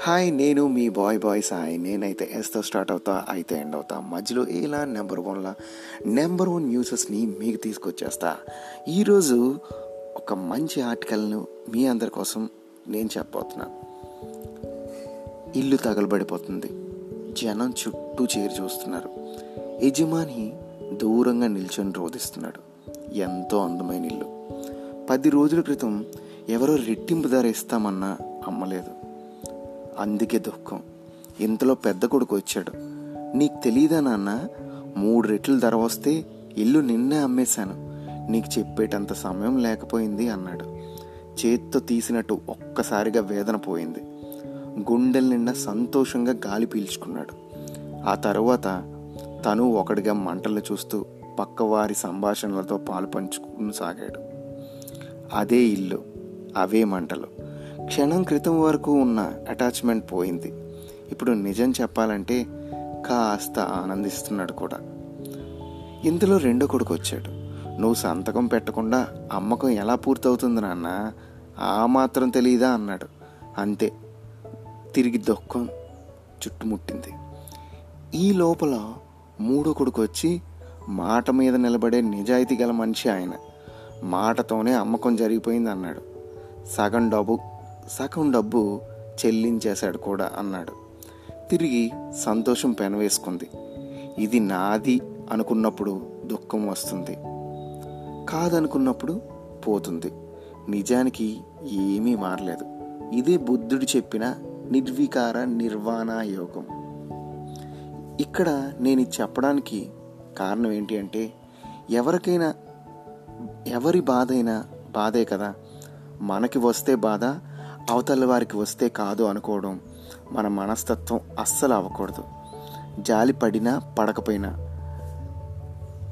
Hi నేను మీ bye bye Sai. నేనైతే ఎస్తో start అవుతా అయితే ఎండ్ అవుతా. మధ్యలో ఇలా నెంబర్ వన్లా నెంబర్ వన్ న్యూసెస్ని మీకు తీసుకొచ్చేస్తా. ఈరోజు ఒక మంచి ఆర్టికల్ను మీ అందరి కోసం నేను చెప్పబోతున్నా. ఇల్లు తగలబడిపోతుంది. జనం చుట్టూ చేరి చూస్తున్నారు. యజమాని దూరంగా నిల్చొని రోధిస్తున్నాడు. ఎంతో అందమైన ఇల్లు. పది రోజుల క్రితం ఎవరో రెట్టింపు ధర ఇస్తామన్నా అమ్మలేదు. అందుకే దుఃఖం. ఇంతలో పెద్ద కొడుకు వచ్చాడు. నీకు తెలియదా నాన్న? మూడు రెట్లు ధర వస్తే ఇల్లు నిన్నే అమ్మేశాను. నీకు చెప్పేటంత సమయం లేకపోయింది అన్నాడు. చేత్తో తీసినట్టు ఒక్కసారిగా వేదన పోయింది. గుండెల నిండా సంతోషంగా గాలి పీల్చుకున్నాడు. ఆ తరువాత తను ఒకడిగా మంటలు చూస్తూ పక్కవారి సంభాషణలతో పాలు పంచుకుని సాగాడు. అదే ఇల్లు అవే మంటలు. క్షణం క్రితం వరకు ఉన్న అటాచ్మెంట్ పోయింది. ఇప్పుడు నిజం చెప్పాలంటే కాస్త ఆనందిస్తున్నాడు కూడా. ఇందులో రెండో కొడుకు వచ్చాడు. నువ్వు సంతకం పెట్టకుండా అమ్మకం ఎలా పూర్తవుతుంది నాన్న? ఆ మాత్రం తెలియదా అన్నాడు. అంతే. తిరిగి దుఃఖం చుట్టుముట్టింది. ఈ లోపల మూడో కొడుకు వచ్చి మాట మీద నిలబడే నిజాయితీ గల మనిషి ఆయన. మాటతోనే అమ్మకం జరిగిపోయింది అన్నాడు. సగం డబ్బు సగం డబ్బు చెల్లించేశాడు కూడా అన్నాడు. తిరిగి సంతోషం పెనవేసుకుంది. ఇది నాది అనుకున్నప్పుడు దుఃఖం వస్తుంది. కాదనుకున్నప్పుడు పోతుంది. నిజానికి ఏమీ మారలేదు. ఇదే బుద్ధుడు చెప్పిన నిర్వికార నిర్వాణ యోగం. ఇక్కడ నేను చెప్పడానికి కారణం ఏంటి అంటే ఎవరికైనా ఎవరి బాధ అయినా బాధే కదా. మనకి వస్తే బాధ అవతల వారికి వస్తే కాదు అనుకోవడం మన మనస్తత్వం అస్సలు అవ్వకూడదు. జాలి పడినా పడకపోయినా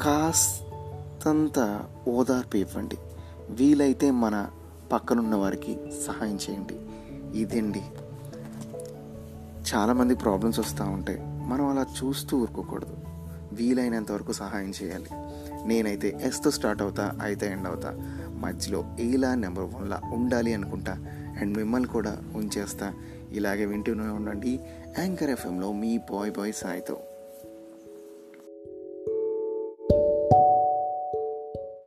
కాస్తంత ఓదార్పు ఇవ్వండి. వీలైతే మన పక్కనున్న వారికి సహాయం చేయండి. ఇదండి. చాలామంది ప్రాబ్లమ్స్ వస్తూ ఉంటాయి. మనం అలా చూస్తూ ఊరుకోకూడదు. వీలైనంత వరకు సహాయం చేయాలి. నేనైతే ఎస్తో స్టార్ట్ అవుతా అయితే ఎండ్ అవుతా. మధ్యలో ఏలా నెంబర్ వన్లా ఉండాలి అనుకుంటా. అండ్ మిమ్మల్ని కూడా ఉంచేస్తా. ఇలాగే వింటూనే ఉండండి. యాంకర్ ఎఫ్ఎంలో మీ బాయ్ బాయ్ సాయితో.